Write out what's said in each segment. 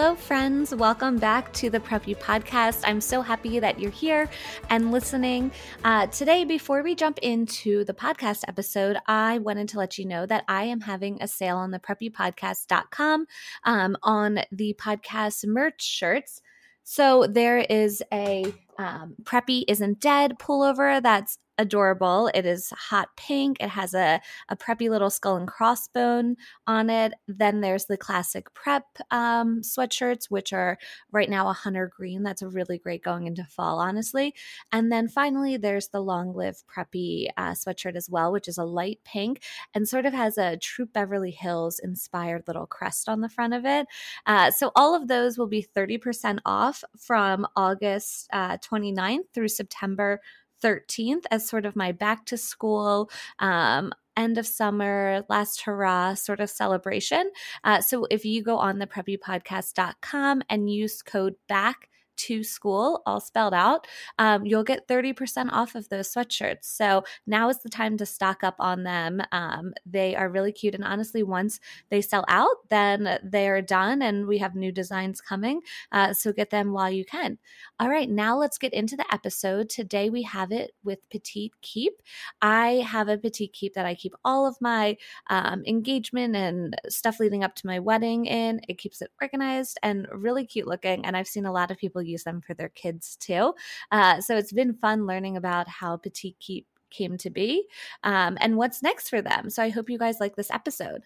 Hello, friends. Welcome back to the Preppy Podcast. I'm so happy that you're here and listening. Uh, today, before we jump into the podcast episode, I wanted to let you know that I am having a sale on the preppypodcast.com um, on the podcast merch shirts. So there is a um, Preppy Isn't Dead pullover that's adorable. It is hot pink. It has a, a preppy little skull and crossbone on it. Then there's the classic prep um, sweatshirts, which are right now a hunter green. That's a really great going into fall, honestly. And then finally, there's the long live preppy uh, sweatshirt as well, which is a light pink and sort of has a Troop Beverly Hills inspired little crest on the front of it. Uh, so all of those will be 30% off from August uh, 29th through September 13th as sort of my back to school um, end of summer, last hurrah sort of celebration. Uh, so if you go on the preppypodcast.com and use code BACK to school, all spelled out, um, you'll get 30% off of those sweatshirts. So now is the time to stock up on them. Um, they are really cute. And honestly, once they sell out, then they're done and we have new designs coming. Uh, so get them while you can. All right, now let's get into the episode. Today we have it with Petite Keep. I have a Petite Keep that I keep all of my um, engagement and stuff leading up to my wedding in. It keeps it organized and really cute looking. And I've seen a lot of people use them for their kids too. Uh, so it's been fun learning about how Petite Keep came to be um, and what's next for them. So I hope you guys like this episode.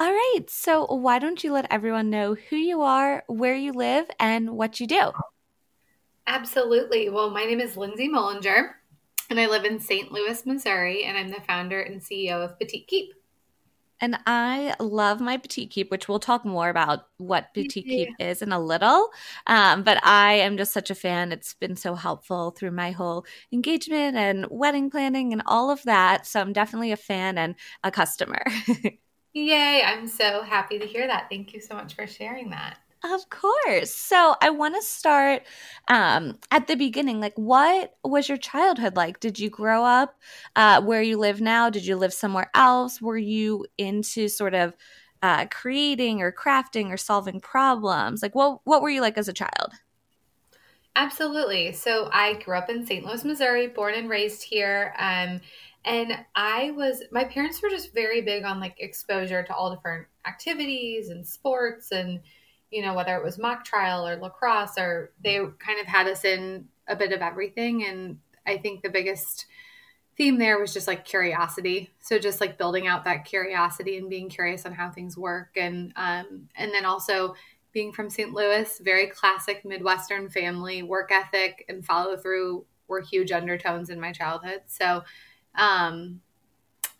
All right. So why don't you let everyone know who you are, where you live, and what you do? Absolutely. Well, my name is Lindsay Mullinger, and I live in St. Louis, Missouri, and I'm the founder and CEO of Petite Keep. And I love my Petite Keep, which we'll talk more about what Petite Keep is in a little. Um, but I am just such a fan. It's been so helpful through my whole engagement and wedding planning and all of that. So I'm definitely a fan and a customer. Yay. I'm so happy to hear that. Thank you so much for sharing that. Of course. So I want to start um, at the beginning. Like, what was your childhood like? Did you grow up uh, where you live now? Did you live somewhere else? Were you into sort of uh, creating or crafting or solving problems? Like, what what were you like as a child? Absolutely. So I grew up in St. Louis, Missouri, born and raised here. Um, and I was, my parents were just very big on like exposure to all different activities and sports and you know, whether it was mock trial or lacrosse, or they kind of had us in a bit of everything. And I think the biggest theme there was just like curiosity. So just like building out that curiosity and being curious on how things work, and um, and then also being from St. Louis, very classic Midwestern family, work ethic and follow through were huge undertones in my childhood. So um,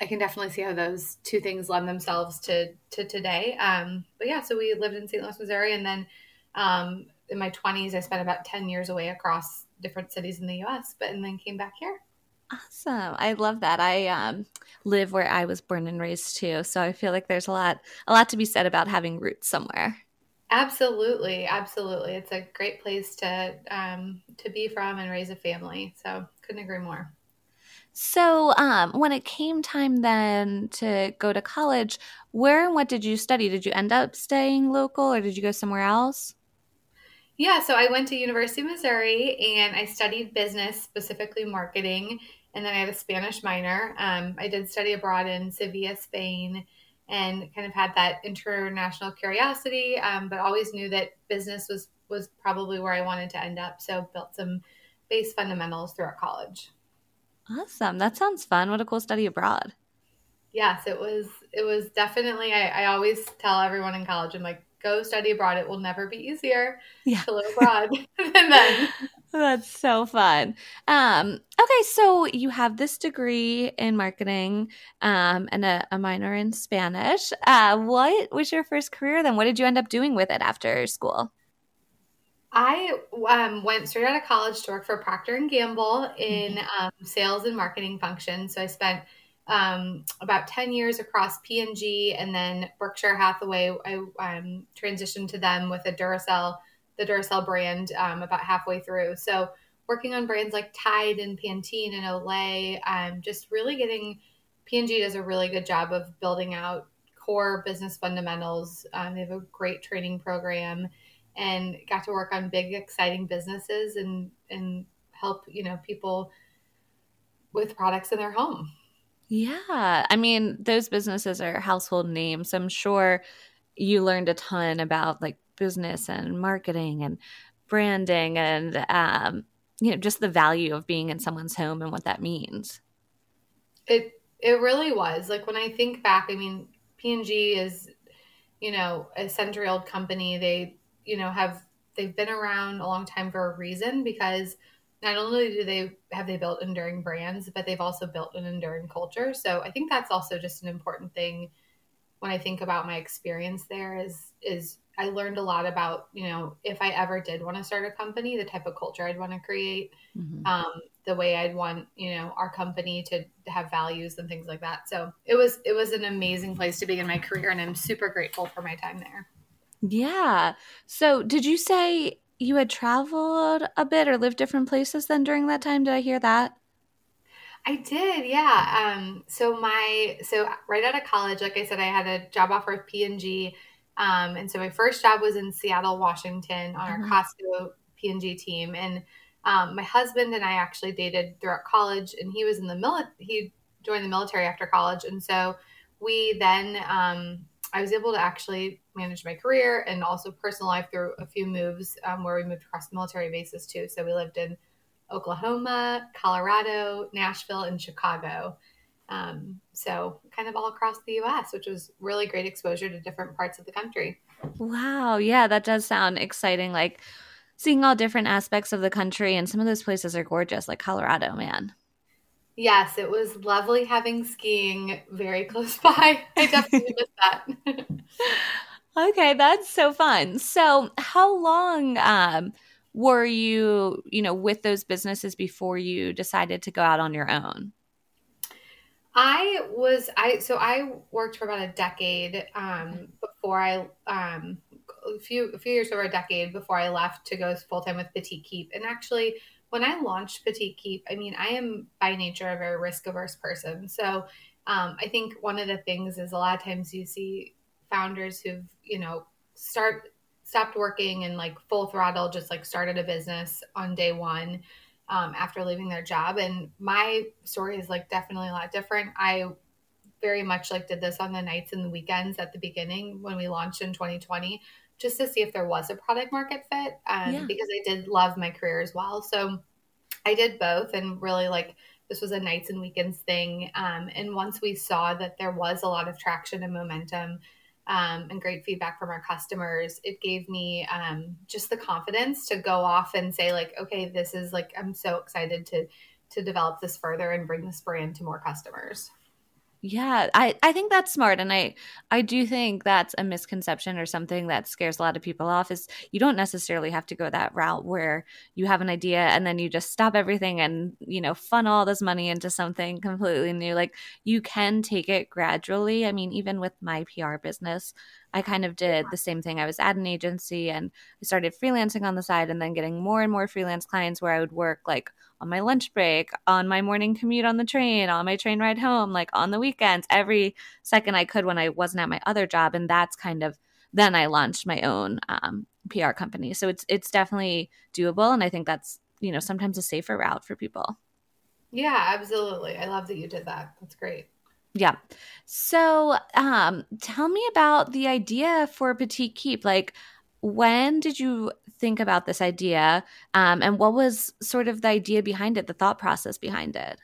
I can definitely see how those two things lend themselves to to today. Um, but yeah, so we lived in St. Louis, Missouri, and then um, in my twenties, I spent about ten years away across different cities in the U.S. But and then came back here. Awesome! I love that. I um, live where I was born and raised too, so I feel like there's a lot a lot to be said about having roots somewhere. Absolutely, absolutely. It's a great place to um, to be from and raise a family. So couldn't agree more. So, um, when it came time then to go to college, where and what did you study? Did you end up staying local or did you go somewhere else? Yeah, so I went to University of Missouri and I studied business, specifically marketing, and then I had a Spanish minor. Um, I did study abroad in Sevilla, Spain, and kind of had that international curiosity, um, but always knew that business was was probably where I wanted to end up. So built some base fundamentals throughout college. Awesome. That sounds fun. What a cool study abroad. Yes, it was it was definitely I, I always tell everyone in college, I'm like, go study abroad. It will never be easier yeah. to live abroad than then. That's so fun. Um, okay, so you have this degree in marketing um, and a, a, minor in Spanish. Uh, what was your first career then? What did you end up doing with it after school? I um, went straight out of college to work for Procter and Gamble in mm-hmm. um, sales and marketing functions. So I spent um, about 10 years across P&G and then Berkshire Hathaway. I um, transitioned to them with a Duracell, the Duracell brand um, about halfway through. So working on brands like Tide and Pantene and Olay, um, just really getting P&G does a really good job of building out core business fundamentals. Um, they have a great training program and got to work on big, exciting businesses and, and help, you know, people with products in their home. Yeah. I mean, those businesses are household names. I'm sure you learned a ton about like business and marketing and branding and um, you know, just the value of being in someone's home and what that means. It it really was. Like when I think back, I mean, P&G is, you know, a century old company. They, you know, have they've been around a long time for a reason because not only do they have they built enduring brands, but they've also built an enduring culture. So I think that's also just an important thing when I think about my experience there is is I learned a lot about, you know, if I ever did want to start a company, the type of culture I'd want to create, mm-hmm. um, the way I'd want, you know, our company to have values and things like that. So it was it was an amazing place to be in my career and I'm super grateful for my time there. Yeah. So did you say you had traveled a bit or lived different places then during that time. Did I hear that? I did, yeah. Um, so my so right out of college, like I said, I had a job offer with P and G, um, and so my first job was in Seattle, Washington, on our mm-hmm. Costco P and G team. And um, my husband and I actually dated throughout college, and he was in the military. He joined the military after college, and so we then um, I was able to actually manage my career and also personal life through a few moves um, where we moved across military bases too. So we lived in Oklahoma, Colorado, Nashville, and Chicago. Um, so kind of all across the U.S., which was really great exposure to different parts of the country. Wow, yeah, that does sound exciting. Like seeing all different aspects of the country, and some of those places are gorgeous, like Colorado, man. Yes, it was lovely having skiing very close by. I definitely miss that. okay, that's so fun. So, how long um, were you, you know, with those businesses before you decided to go out on your own? I was I so I worked for about a decade um, before I um, a few a few years over a decade before I left to go full time with Petite Keep, and actually when I launched Petite Keep, I mean, I am by nature a very risk averse person. So um, I think one of the things is a lot of times you see founders who've, you know, start stopped working and like full throttle, just like started a business on day one um, after leaving their job. And my story is like definitely a lot different. I very much like did this on the nights and the weekends at the beginning when we launched in 2020 just to see if there was a product market fit um, yeah. because I did love my career as well. So I did both and really like this was a nights and weekends thing. Um, and once we saw that there was a lot of traction and momentum um, and great feedback from our customers, it gave me um, just the confidence to go off and say like, okay, this is like I'm so excited to to develop this further and bring this brand to more customers. Yeah, I, I think that's smart. And I, I do think that's a misconception or something that scares a lot of people off is you don't necessarily have to go that route where you have an idea and then you just stop everything and, you know, funnel all this money into something completely new. Like you can take it gradually. I mean, even with my PR business, I kind of did the same thing. I was at an agency and I started freelancing on the side and then getting more and more freelance clients where I would work like on my lunch break, on my morning commute on the train, on my train ride home, like on the weekends, every second I could when I wasn't at my other job. And that's kind of then I launched my own um, PR company. So it's it's definitely doable, and I think that's you know sometimes a safer route for people. Yeah, absolutely. I love that you did that. That's great. Yeah. So, um, tell me about the idea for Petite Keep. Like, when did you think about this idea? Um, and what was sort of the idea behind it, the thought process behind it?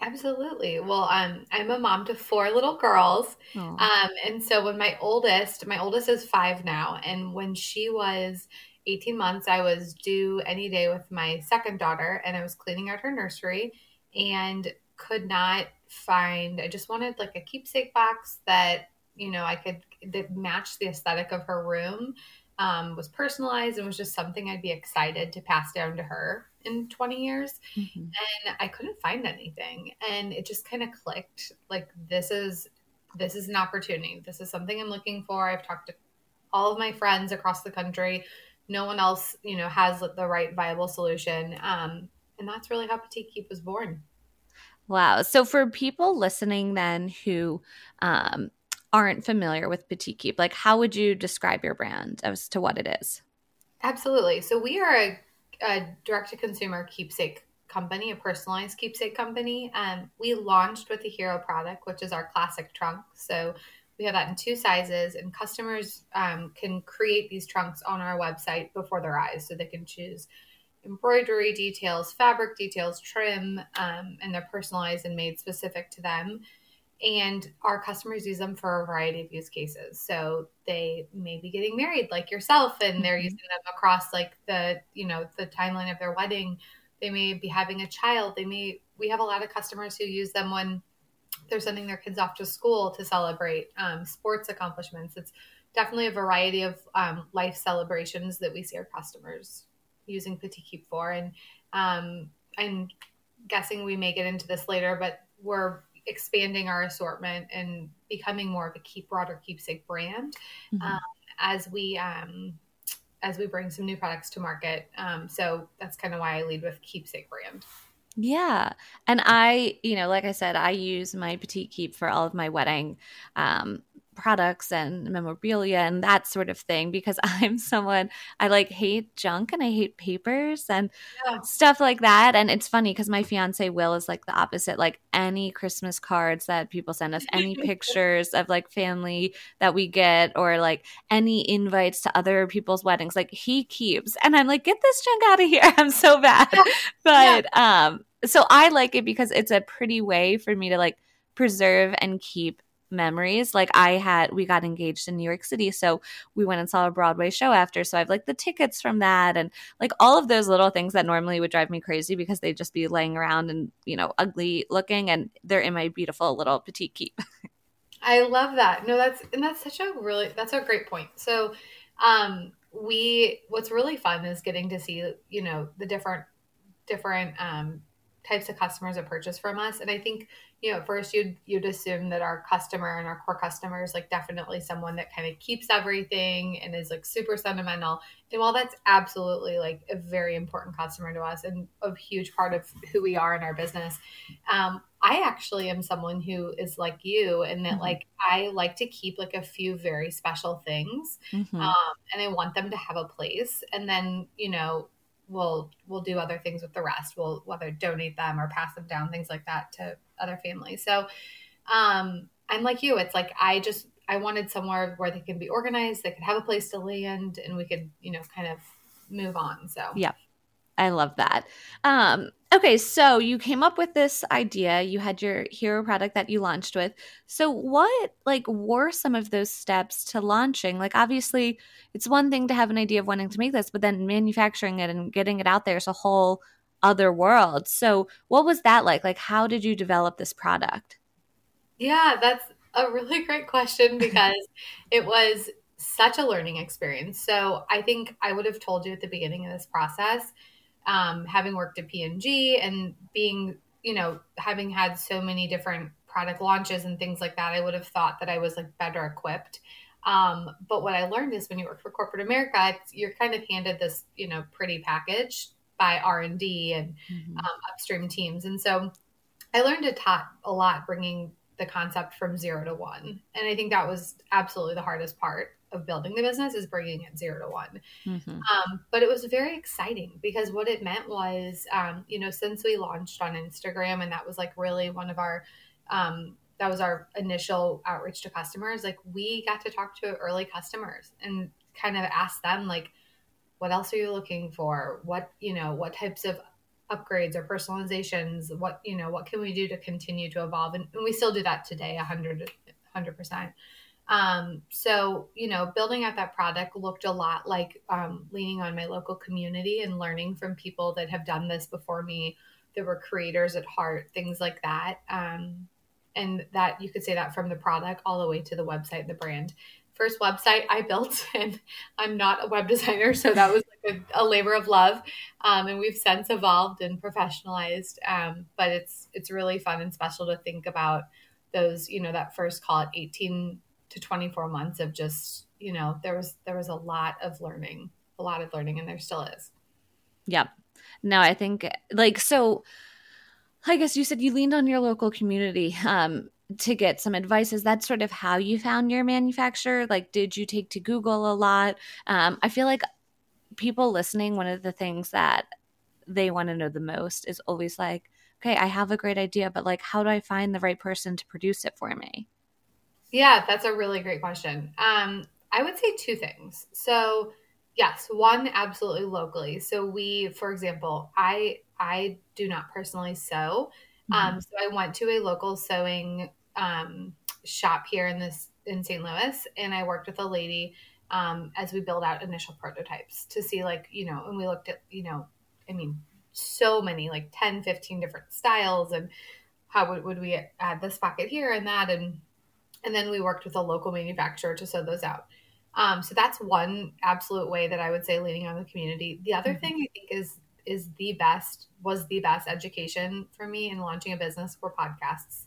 Absolutely. Well, um, I'm a mom to four little girls. Um, and so when my oldest, my oldest is five now, and when she was 18 months, I was due any day with my second daughter, and I was cleaning out her nursery and could not find, I just wanted like a keepsake box that, you know, I could, that matched the aesthetic of her room, um, was personalized, and was just something I'd be excited to pass down to her in 20 years. Mm-hmm. and I couldn't find anything. And it just kind of clicked like this is this is an opportunity. This is something I'm looking for. I've talked to all of my friends across the country. No one else you know has the right viable solution. Um, and that's really how Petite Keep was born wow so for people listening then who um, aren't familiar with Petite Keep like how would you describe your brand as to what it is Absolutely. So we are a a direct to consumer keepsake company, a personalized keepsake company. Um, we launched with the Hero product, which is our classic trunk. So we have that in two sizes, and customers um, can create these trunks on our website before their eyes. So they can choose embroidery details, fabric details, trim, um, and they're personalized and made specific to them. And our customers use them for a variety of use cases. So they may be getting married like yourself and they're mm-hmm. using them across like the you know the timeline of their wedding. They may be having a child. They may we have a lot of customers who use them when they're sending their kids off to school to celebrate um, sports accomplishments. It's definitely a variety of um, life celebrations that we see our customers using Petite Keep for and um, i'm guessing we may get into this later but we're expanding our assortment and becoming more of a keep broader keepsake brand mm-hmm. um, as we um, as we bring some new products to market. Um, so that's kind of why I lead with keepsake brand. Yeah. And I, you know, like I said, I use my Petite Keep for all of my wedding um, products and memorabilia and that sort of thing because I'm someone I like hate junk and I hate papers and yeah. stuff like that. And it's funny because my fiance Will is like the opposite. Like any Christmas cards that people send us, any pictures of like family that we get, or like any invites to other people's weddings, like he keeps. And I'm like, get this junk out of here. I'm so bad. Yeah. But yeah. um, so I like it because it's a pretty way for me to like preserve and keep memories. Like I had, we got engaged in New York City, so we went and saw a Broadway show after. So I've like the tickets from that, and like all of those little things that normally would drive me crazy because they'd just be laying around and you know ugly looking, and they're in my beautiful little petite keep. I love that. No, that's and that's such a really that's a great point. So, um, we what's really fun is getting to see you know the different different um types of customers that purchase from us, and I think you know, at first you'd you'd assume that our customer and our core customer is like definitely someone that kind of keeps everything and is like super sentimental. And while that's absolutely like a very important customer to us and a huge part of who we are in our business, um, I actually am someone who is like you and that mm-hmm. like I like to keep like a few very special things, mm-hmm. um, and I want them to have a place. And then you know we'll we'll do other things with the rest. We'll whether donate them or pass them down, things like that to other families. So um, I'm like you. It's like I just I wanted somewhere where they can be organized, they could have a place to land, and we could you know kind of move on. So yeah, I love that. Um, okay, so you came up with this idea. You had your hero product that you launched with. So what like were some of those steps to launching? Like obviously, it's one thing to have an idea of wanting to make this, but then manufacturing it and getting it out there is a whole other world. So what was that like? Like how did you develop this product? Yeah, that's a really great question because it was such a learning experience. So I think I would have told you at the beginning of this process um, having worked at P&G and being, you know, having had so many different product launches and things like that, I would have thought that I was like better equipped. Um, but what I learned is when you work for corporate America, you're kind of handed this, you know, pretty package by R and D and mm-hmm. um, upstream teams, and so I learned a, ta- a lot bringing the concept from zero to one, and I think that was absolutely the hardest part of building the business is bringing it zero to one. Mm-hmm. Um, but it was very exciting because what it meant was, um, you know, since we launched on Instagram, and that was like really one of our, um, that was our initial outreach to customers. Like we got to talk to early customers and kind of ask them, like, what else are you looking for? What, you know, what types of upgrades or personalizations what you know what can we do to continue to evolve and, and we still do that today 100 100% um, so you know building out that product looked a lot like um, leaning on my local community and learning from people that have done this before me that were creators at heart things like that um, and that you could say that from the product all the way to the website the brand first website I built, and I'm not a web designer, so that was like a, a labor of love. Um, and we've since evolved and professionalized. Um, but it's it's really fun and special to think about those, you know, that first call it 18 to 24 months of just, you know, there was there was a lot of learning, a lot of learning, and there still is. Yep. No, I think like so. I guess you said you leaned on your local community. Um, to get some advice is that sort of how you found your manufacturer like did you take to google a lot um, i feel like people listening one of the things that they want to know the most is always like okay i have a great idea but like how do i find the right person to produce it for me yeah that's a really great question um, i would say two things so yes one absolutely locally so we for example i i do not personally sew mm-hmm. um, so I went to a local sewing um, shop here in this in St. Louis, and I worked with a lady um, as we build out initial prototypes to see like you know, and we looked at you know, I mean, so many like 10, 15 different styles, and how would, would we add this pocket here and that, and and then we worked with a local manufacturer to sew those out. Um, so that's one absolute way that I would say leaning on the community. The other mm-hmm. thing I think is is the best was the best education for me in launching a business were podcasts.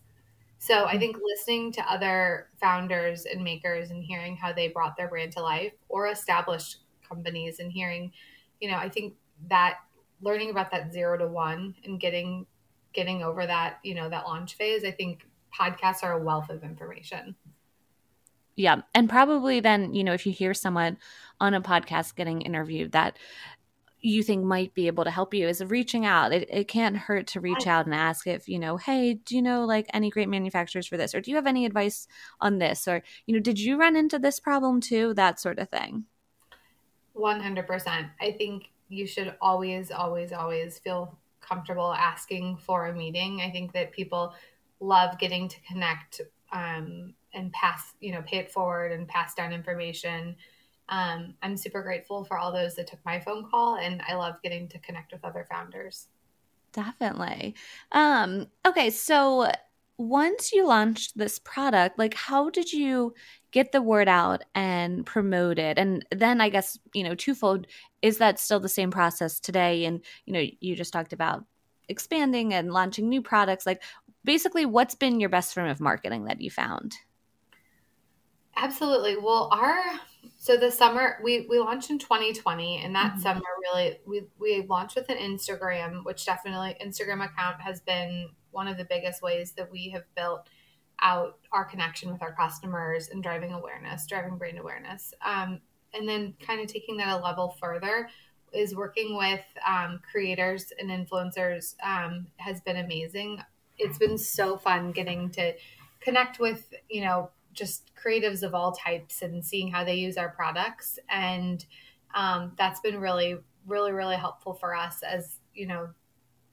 So I think listening to other founders and makers and hearing how they brought their brand to life or established companies and hearing, you know, I think that learning about that zero to one and getting getting over that, you know, that launch phase, I think podcasts are a wealth of information. Yeah. And probably then, you know, if you hear someone on a podcast getting interviewed that you think might be able to help you is reaching out. It, it can't hurt to reach out and ask if, you know, hey, do you know like any great manufacturers for this? Or do you have any advice on this? Or, you know, did you run into this problem too? That sort of thing. 100%. I think you should always, always, always feel comfortable asking for a meeting. I think that people love getting to connect um, and pass, you know, pay it forward and pass down information um, I'm super grateful for all those that took my phone call, and I love getting to connect with other founders. Definitely. Um, okay, so once you launched this product, like how did you get the word out and promote it? And then I guess, you know, twofold, is that still the same process today? And, you know, you just talked about expanding and launching new products. Like basically, what's been your best form of marketing that you found? Absolutely. Well, our so the summer we we launched in 2020 and that mm-hmm. summer really we we launched with an Instagram, which definitely Instagram account has been one of the biggest ways that we have built out our connection with our customers and driving awareness, driving brand awareness. Um, and then kind of taking that a level further is working with um, creators and influencers um, has been amazing. It's been so fun getting to connect with, you know, just creatives of all types and seeing how they use our products. And um, that's been really, really, really helpful for us as, you know,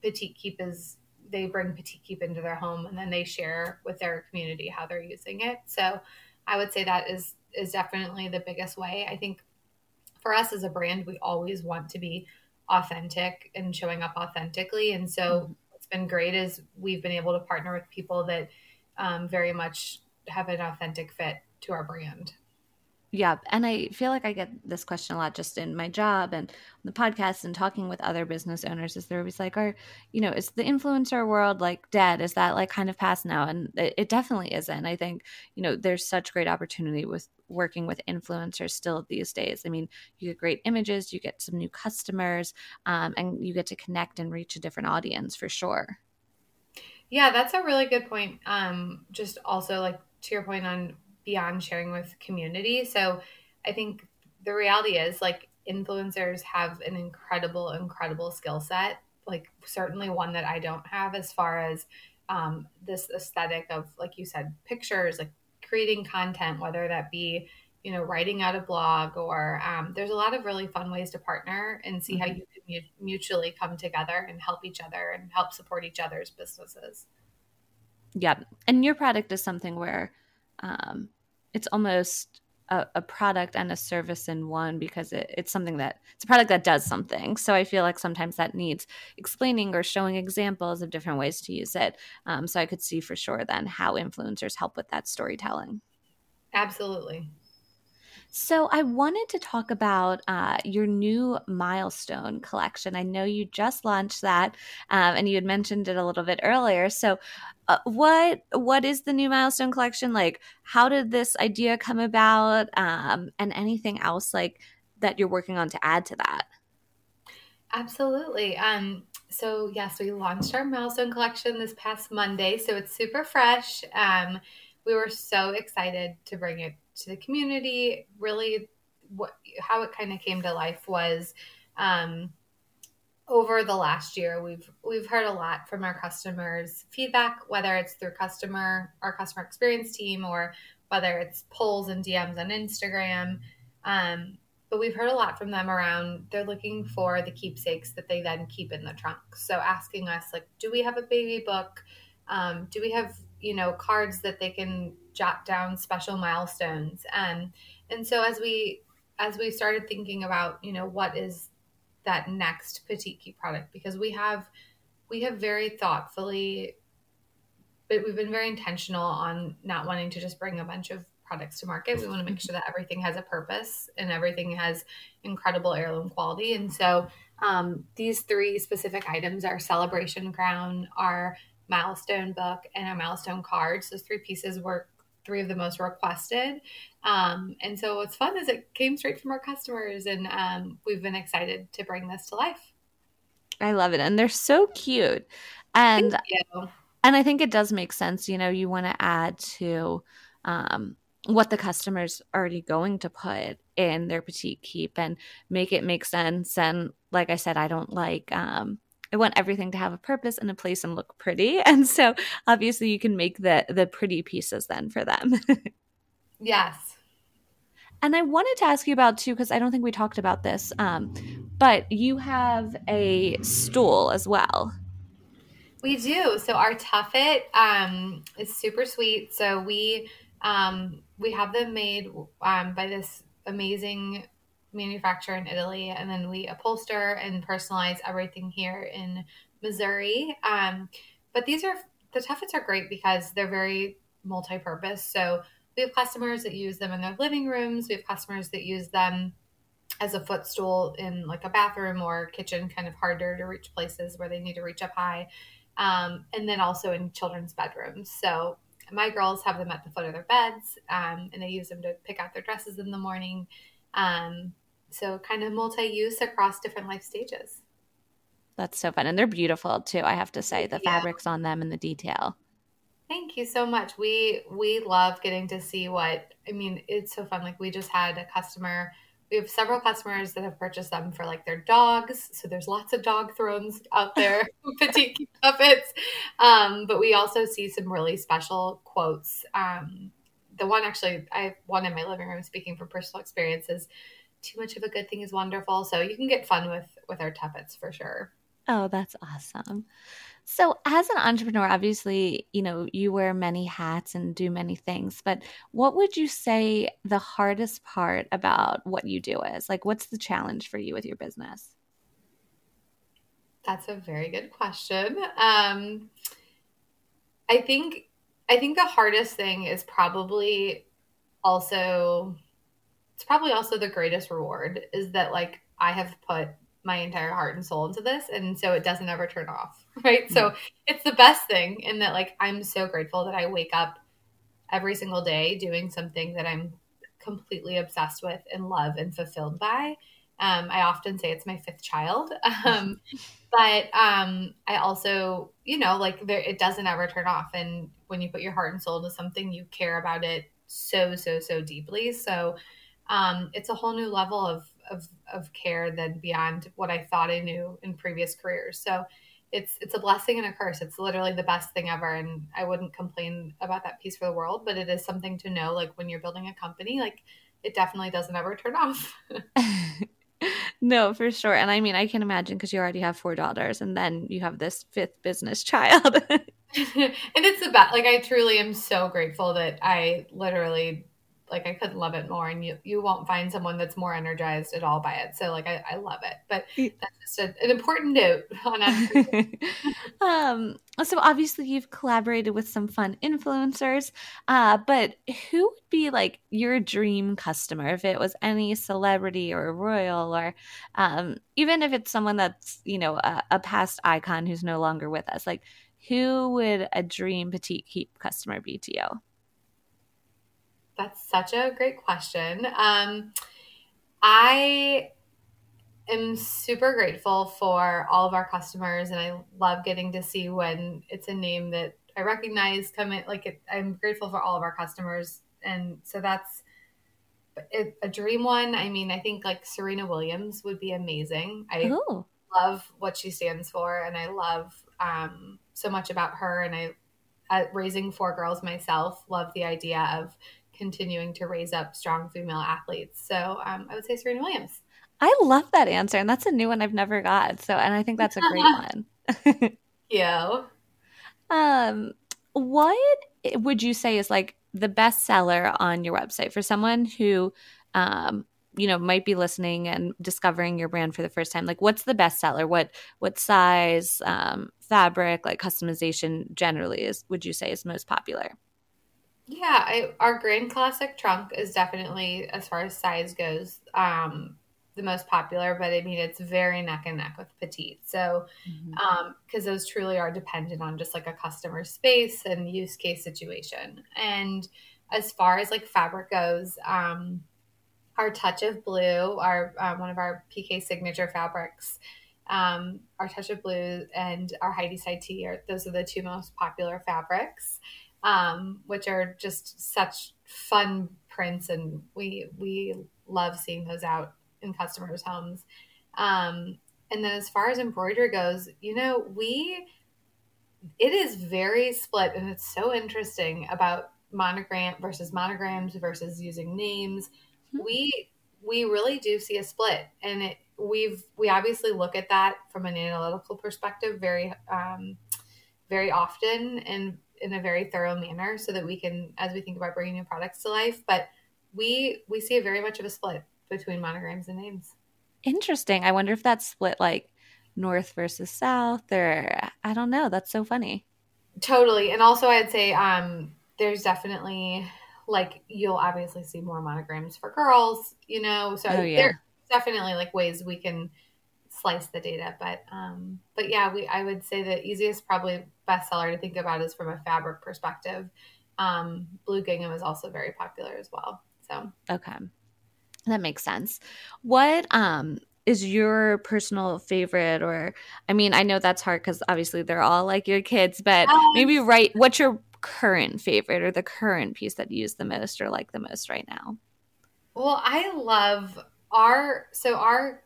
Petite Keep is, they bring Petite Keep into their home and then they share with their community how they're using it. So I would say that is, is definitely the biggest way. I think for us as a brand, we always want to be authentic and showing up authentically. And so mm-hmm. Been great is we've been able to partner with people that um, very much have an authentic fit to our brand. Yeah. And I feel like I get this question a lot just in my job and the podcast and talking with other business owners is they're always like, are, you know, is the influencer world like dead? Is that like kind of past now? And it, it definitely isn't. I think, you know, there's such great opportunity with working with influencers still these days. I mean, you get great images, you get some new customers, um, and you get to connect and reach a different audience for sure. Yeah, that's a really good point. Um, just also like to your point on beyond sharing with community. So I think the reality is like influencers have an incredible, incredible skill set. Like certainly one that I don't have as far as um, this aesthetic of, like you said, pictures, like creating content, whether that be you know, writing out a blog, or um, there's a lot of really fun ways to partner and see mm-hmm. how you can mutually come together and help each other and help support each other's businesses. Yeah. And your product is something where um, it's almost a, a, product and a service in one because it, it's something that it's a product that does something. So I feel like sometimes that needs explaining or showing examples of different ways to use it. Um, so I could see for sure then how influencers help with that storytelling. Absolutely. So, I wanted to talk about uh, your new milestone collection. I know you just launched that, um, and you had mentioned it a little bit earlier. So, uh, what what is the new milestone collection like? How did this idea come about, um, and anything else like that you're working on to add to that? Absolutely. Um, so yes, we launched our milestone collection this past Monday, so it's super fresh. Um, we were so excited to bring it to the community. Really, what how it kind of came to life was um, over the last year. We've we've heard a lot from our customers feedback, whether it's through customer our customer experience team or whether it's polls and DMs on Instagram. Um, but we've heard a lot from them around they're looking for the keepsakes that they then keep in the trunk. So asking us like, do we have a baby book? Um, do we have you know cards that they can jot down special milestones. And and so as we as we started thinking about you know what is that next keep product because we have we have very thoughtfully but we've been very intentional on not wanting to just bring a bunch of products to market. We want to make sure that everything has a purpose and everything has incredible heirloom quality. And so um, these three specific items our celebration crown our milestone book and our milestone cards. Those three pieces were three of the most requested. Um, and so what's fun is it came straight from our customers, and um, we've been excited to bring this to life. I love it, and they're so cute, and and I think it does make sense. You know, you want to add to um, what the customer's already going to put in their petite keep and make it make sense. And like I said, I don't like um, I want everything to have a purpose and a place and look pretty. And so obviously you can make the the pretty pieces then for them. yes. And I wanted to ask you about too, because I don't think we talked about this. Um, but you have a stool as well. We do. So our Tuffet um, is super sweet. So we um, we have them made um, by this amazing manufacture in Italy, and then we upholster and personalize everything here in Missouri. Um, but these are the Tuffets are great because they're very multi-purpose. So we have customers that use them in their living rooms. We have customers that use them as a footstool in like a bathroom or kitchen, kind of harder to reach places where they need to reach up high. Um, and then also in children's bedrooms. So my girls have them at the foot of their beds, um, and they use them to pick out their dresses in the morning. Um, so kind of multi-use across different life stages. That's so fun. And they're beautiful too, I have to say. The yeah. fabrics on them and the detail. Thank you so much. We we love getting to see what I mean, it's so fun. Like we just had a customer we have several customers that have purchased them for like their dogs. So there's lots of dog thrones out there, petite puppets. Um, but we also see some really special quotes. Um, the one actually, I have one in my living room speaking from personal experiences too much of a good thing is wonderful. So you can get fun with with our Tuffets for sure. Oh, that's awesome. So, as an entrepreneur, obviously, you know, you wear many hats and do many things, but what would you say the hardest part about what you do is? Like, what's the challenge for you with your business? That's a very good question. Um, I think I think the hardest thing is probably also it's probably also the greatest reward is that like I have put my entire heart and soul into this and so it doesn't ever turn off right? Mm-hmm. so it's the best thing in that like i'm so grateful that i wake up every single day doing something that i'm completely obsessed with and love and fulfilled by. Um, i often say it's my fifth child um, but um, i also you know like there, it doesn't ever turn off and when you put your heart and soul into something you care about it so so so deeply. So um, it's a whole new level of, of, of care than beyond what I thought I knew in previous careers. So it's it's a blessing and a curse. It's literally the best thing ever, and I wouldn't complain about that piece for the world. But it is something to know, like when you're building a company, like it definitely doesn't ever turn off. no, for sure. And I mean, I can imagine because you already have four daughters and then you have this fifth business child. and it's best. Like, I truly am so grateful that I literally like I couldn't love it more. And you, you won't find someone that's more energized at all by it. So like I, I love it. But that's just a, an important note on um so obviously you've collaborated with some fun influencers. Uh, but who would be like your dream customer if it was any celebrity or royal or um even if it's someone that's, you know, a, a past icon who's no longer with us, like who would a dream petite keep customer be to you? That's such a great question. Um, I am super grateful for all of our customers, and I love getting to see when it's a name that I recognize coming. Like it, I'm grateful for all of our customers, and so that's it, a dream one. I mean, I think like Serena Williams would be amazing. I Ooh. love what she stands for, and I love um, so much about her. And I, at raising four girls myself, love the idea of continuing to raise up strong female athletes. So um, I would say Serena Williams. I love that answer, and that's a new one I've never got. So, and I think that's a great one. you. Um, what would you say is like the best seller on your website for someone who, um, you know, might be listening and discovering your brand for the first time? Like, what's the best seller? What what size, um, fabric, like customization generally is? Would you say is most popular? Yeah, I, our Grand Classic trunk is definitely, as far as size goes, um, the most popular. But I mean, it's very neck and neck with petite. So, because mm-hmm. um, those truly are dependent on just like a customer space and use case situation. And as far as like fabric goes, um, our Touch of Blue, our um, one of our PK signature fabrics, um, our Touch of Blue and our Heidi Side Tea are those are the two most popular fabrics um, which are just such fun prints, and we we love seeing those out in customers' homes. Um, and then as far as embroidery goes, you know, we it is very split, and it's so interesting about monogram versus monograms versus using names. Mm-hmm. We we really do see a split, and it we've we obviously look at that from an analytical perspective very um, very often and in a very thorough manner so that we can as we think about bringing new products to life but we we see a very much of a split between monograms and names. Interesting. I wonder if that's split like north versus south or i don't know. That's so funny. Totally. And also i'd say um there's definitely like you'll obviously see more monograms for girls you know? So oh, yeah. there's definitely like ways we can slice the data. But um, but yeah, we I would say the easiest probably bestseller to think about is from a fabric perspective. Um, Blue gingham is also very popular as well. So okay, that makes sense. What um is your personal favorite or i mean i know that's hard because obviously they're all like your kids but yes. maybe right what's your current favorite or the current piece that you use the most or like the most right now well i love our so our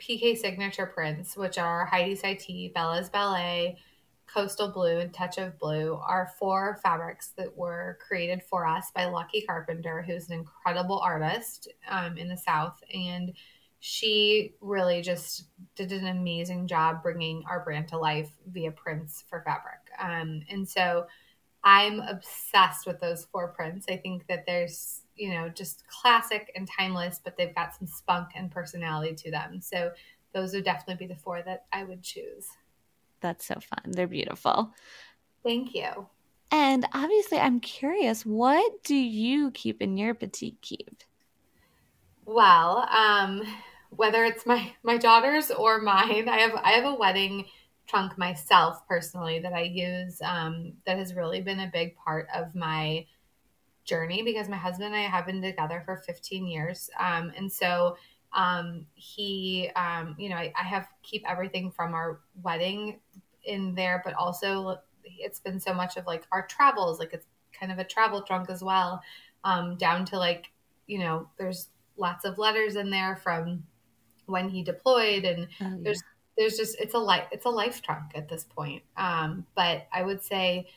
PK signature prints, which are Heidi's Tea, Bella's Ballet, Coastal Blue, and Touch of Blue, are four fabrics that were created for us by Lucky Carpenter, who's an incredible artist um, in the South. And she really just did an amazing job bringing our brand to life via prints for fabric. Um, and so I'm obsessed with those four prints. I think that there's you know, just classic and timeless, but they've got some spunk and personality to them. So those would definitely be the four that I would choose. That's so fun. They're beautiful. Thank you. And obviously, I'm curious, what do you keep in your petite keep? Well, um, whether it's my my daughter's or mine, I have I have a wedding trunk myself personally that I use um, that has really been a big part of my journey because my husband and I have been together for 15 years. Um, and so um, he, um, you know, I, I, have keep everything from our wedding in there, but also it's been so much of like our travels, like it's kind of a travel trunk as well, um, down to like, you know, there's lots of letters in there from when he deployed and oh, yeah. there's, there's just, it's a life, it's a life trunk at this point. Um, but I would say,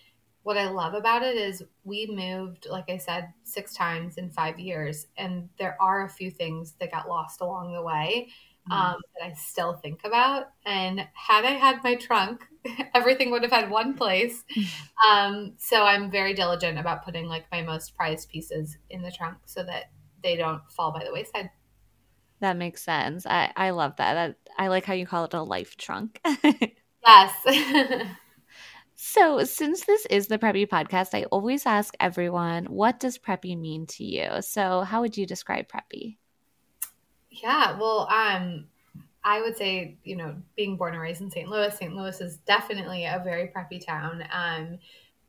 what I love about it is we moved, like I said, six times in five years, and there are a few things that got lost along the way mm-hmm. um, that I still think about. And had I had my trunk, everything would have had one place. Um, so I'm very diligent about putting like my most prized pieces in the trunk so that they don't fall by the wayside. That makes sense. I, I love that. that. I like how you call it a life trunk. yes. So, since this is the Preppy podcast, I always ask everyone, what does Preppy mean to you? So, how would you describe Preppy? Yeah, well, um, I would say, you know, being born and raised in St. Louis, St. Louis is definitely a very preppy town. Um,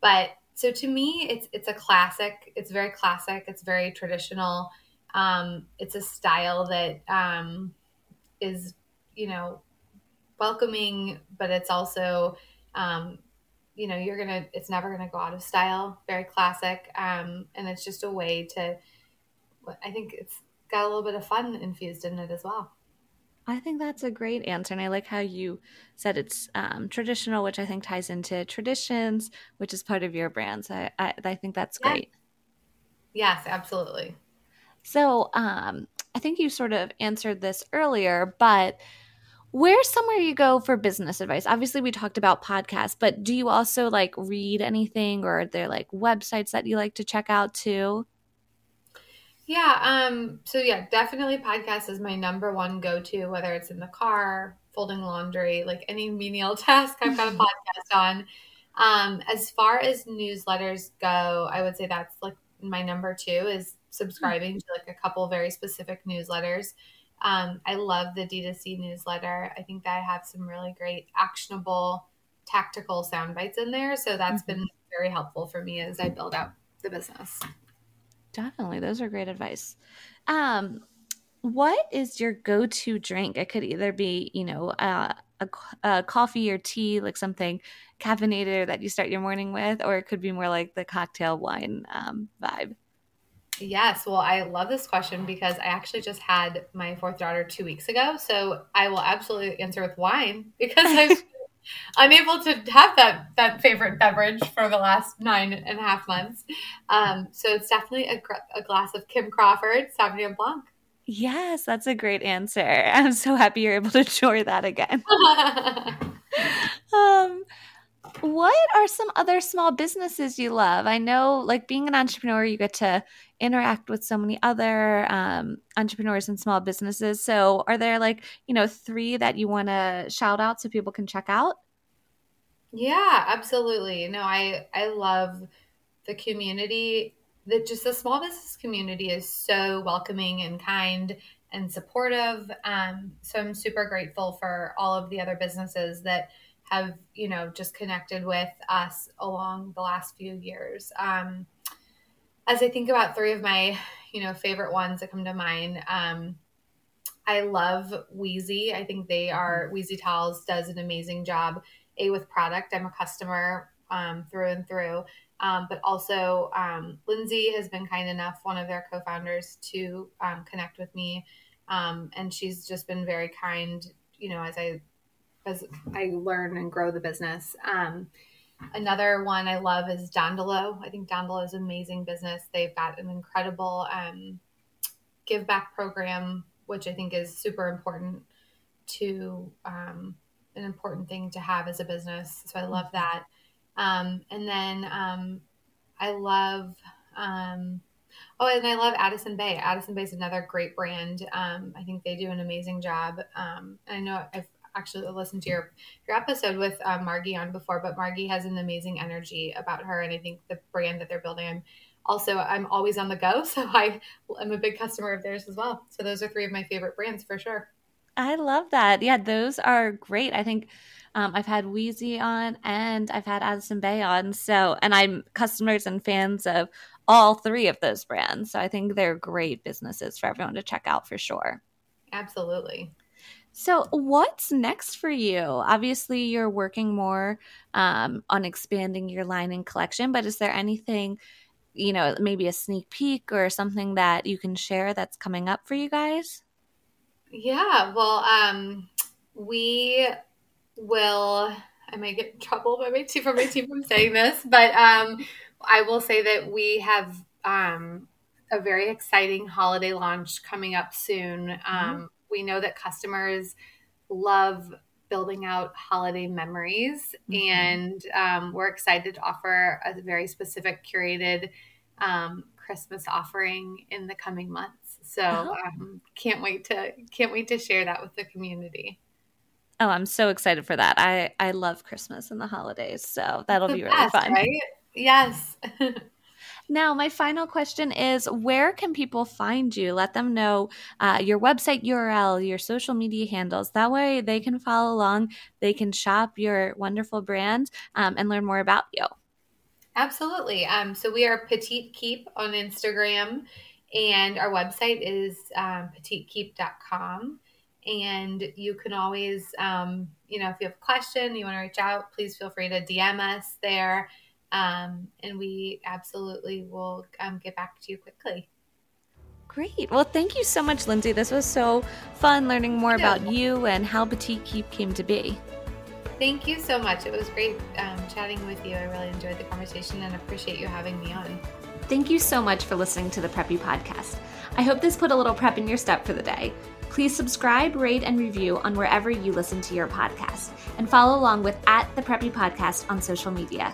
but so to me, it's it's a classic. It's very classic. It's very traditional. Um, it's a style that um, is, you know, welcoming, but it's also um, you know you're gonna it's never gonna go out of style very classic um and it's just a way to i think it's got a little bit of fun infused in it as well I think that's a great answer. And I like how you said it's um, traditional, which I think ties into traditions, which is part of your brand. So I, I, I think that's great. Yes, absolutely. So um, I think you sort of answered this earlier, but where's somewhere you go for business advice? Obviously we talked about podcasts but do you also like read anything or are there like websites that you like to check out too? Yeah um so yeah definitely podcast is my number one go-to whether it's in the car folding laundry like any menial task i've got a podcast on. Um as far as newsletters go i would say that's like my number two is subscribing to like a couple very specific newsletters um, I love the D2C newsletter. I think that I have some really great actionable tactical sound bites in there. So that's mm-hmm. been very helpful for me as I build out the business. Definitely. Those are great advice. Um, what is your go-to drink? It could either be, you know, uh, a, a, coffee or tea, like something caffeinated that you start your morning with, or it could be more like the cocktail wine um, vibe. Yes. Well, I love this question because I actually just had my fourth daughter two weeks ago. So I will absolutely answer with wine because I've unable to have that that favorite beverage for the last nine and a half months. Um, so it's definitely a, a glass of Kim Crawford Sauvignon Blanc. Yes, that's a great answer. I'm so happy you're able to share that again. um, what are some other small businesses you love? I know, like being an entrepreneur, you get to interact with so many other um, entrepreneurs and small businesses. So, are there like, you know, three that you want to shout out so people can check out? Yeah, absolutely. No, I I love the community. That just the small business community is so welcoming and kind and supportive. Um, so I'm super grateful for all of the other businesses that have you know just connected with us along the last few years. Um, as I think about three of my, you know, favorite ones that come to mind, um, I love Weezie. I think they are Weezie Towels does an amazing job. A with product. I'm a customer um, through and through. Um, but also, um, Lindsay has been kind enough, one of their co-founders, to um, connect with me, um, and she's just been very kind. You know, as I as I learn and grow the business. Another one I love is Dondolo. I think Dondolo is an amazing business. They've got an incredible um, give back program, which I think is super important to um, an important thing to have as a business. So I love that. Um, and then um, I love, um, oh, and I love Addison Bay. Addison Bay is another great brand. Um, I think they do an amazing job. I know I've actually listened to your your episode with um, Margie on before, but Margie has an amazing energy about her, and I think the brand that they're building. I'm also I'm always on the go, so I am a big customer of theirs as well. So those are three of my favorite brands for sure. I love that. Yeah, those are great. I think um, I've had Weezie on and I've had Addison Bay on. So, and I'm customers and fans of all three of those brands. So I think they're great businesses for everyone to check out for sure. Absolutely. So, what's next for you? Obviously, you're working more um, on expanding your line and collection, but is there anything, you know, maybe a sneak peek or something that you can share that's coming up for you guys? Yeah, well, um, we will I might get in trouble by my team from my team from saying this, but um, I will say that we have um, a very exciting holiday launch coming up soon. Mm-hmm. We know that customers love building out holiday memories, mm-hmm. and um, we're excited to offer a very specific curated um, Christmas offering in the coming months. So oh. um, can't wait to can't wait to share that with the community. Oh, I'm so excited for that. I I love Christmas and the holidays, so that'll be really best, fun. Right? Yes. Now, my final question is where can people find you? Let them know uh, your website URL, your social media handles. That way they can follow along, they can shop your wonderful brand um, and learn more about you. Absolutely. Um, so we are Petite Keep on Instagram, and our website is um, petitekeep.com. And you can always, um, you know, if you have a question, you want to reach out, please feel free to DM us there. Um, and we absolutely will um, get back to you quickly. Great. Well, thank you so much, Lindsay. This was so fun learning more about you and how Petite Keep came to be. Thank you so much. It was great um, chatting with you. I really enjoyed the conversation and appreciate you having me on. Thank you so much for listening to the Preppy Podcast. I hope this put a little prep in your step for the day. Please subscribe, rate, and review on wherever you listen to your podcast, and follow along with at the Preppy Podcast on social media.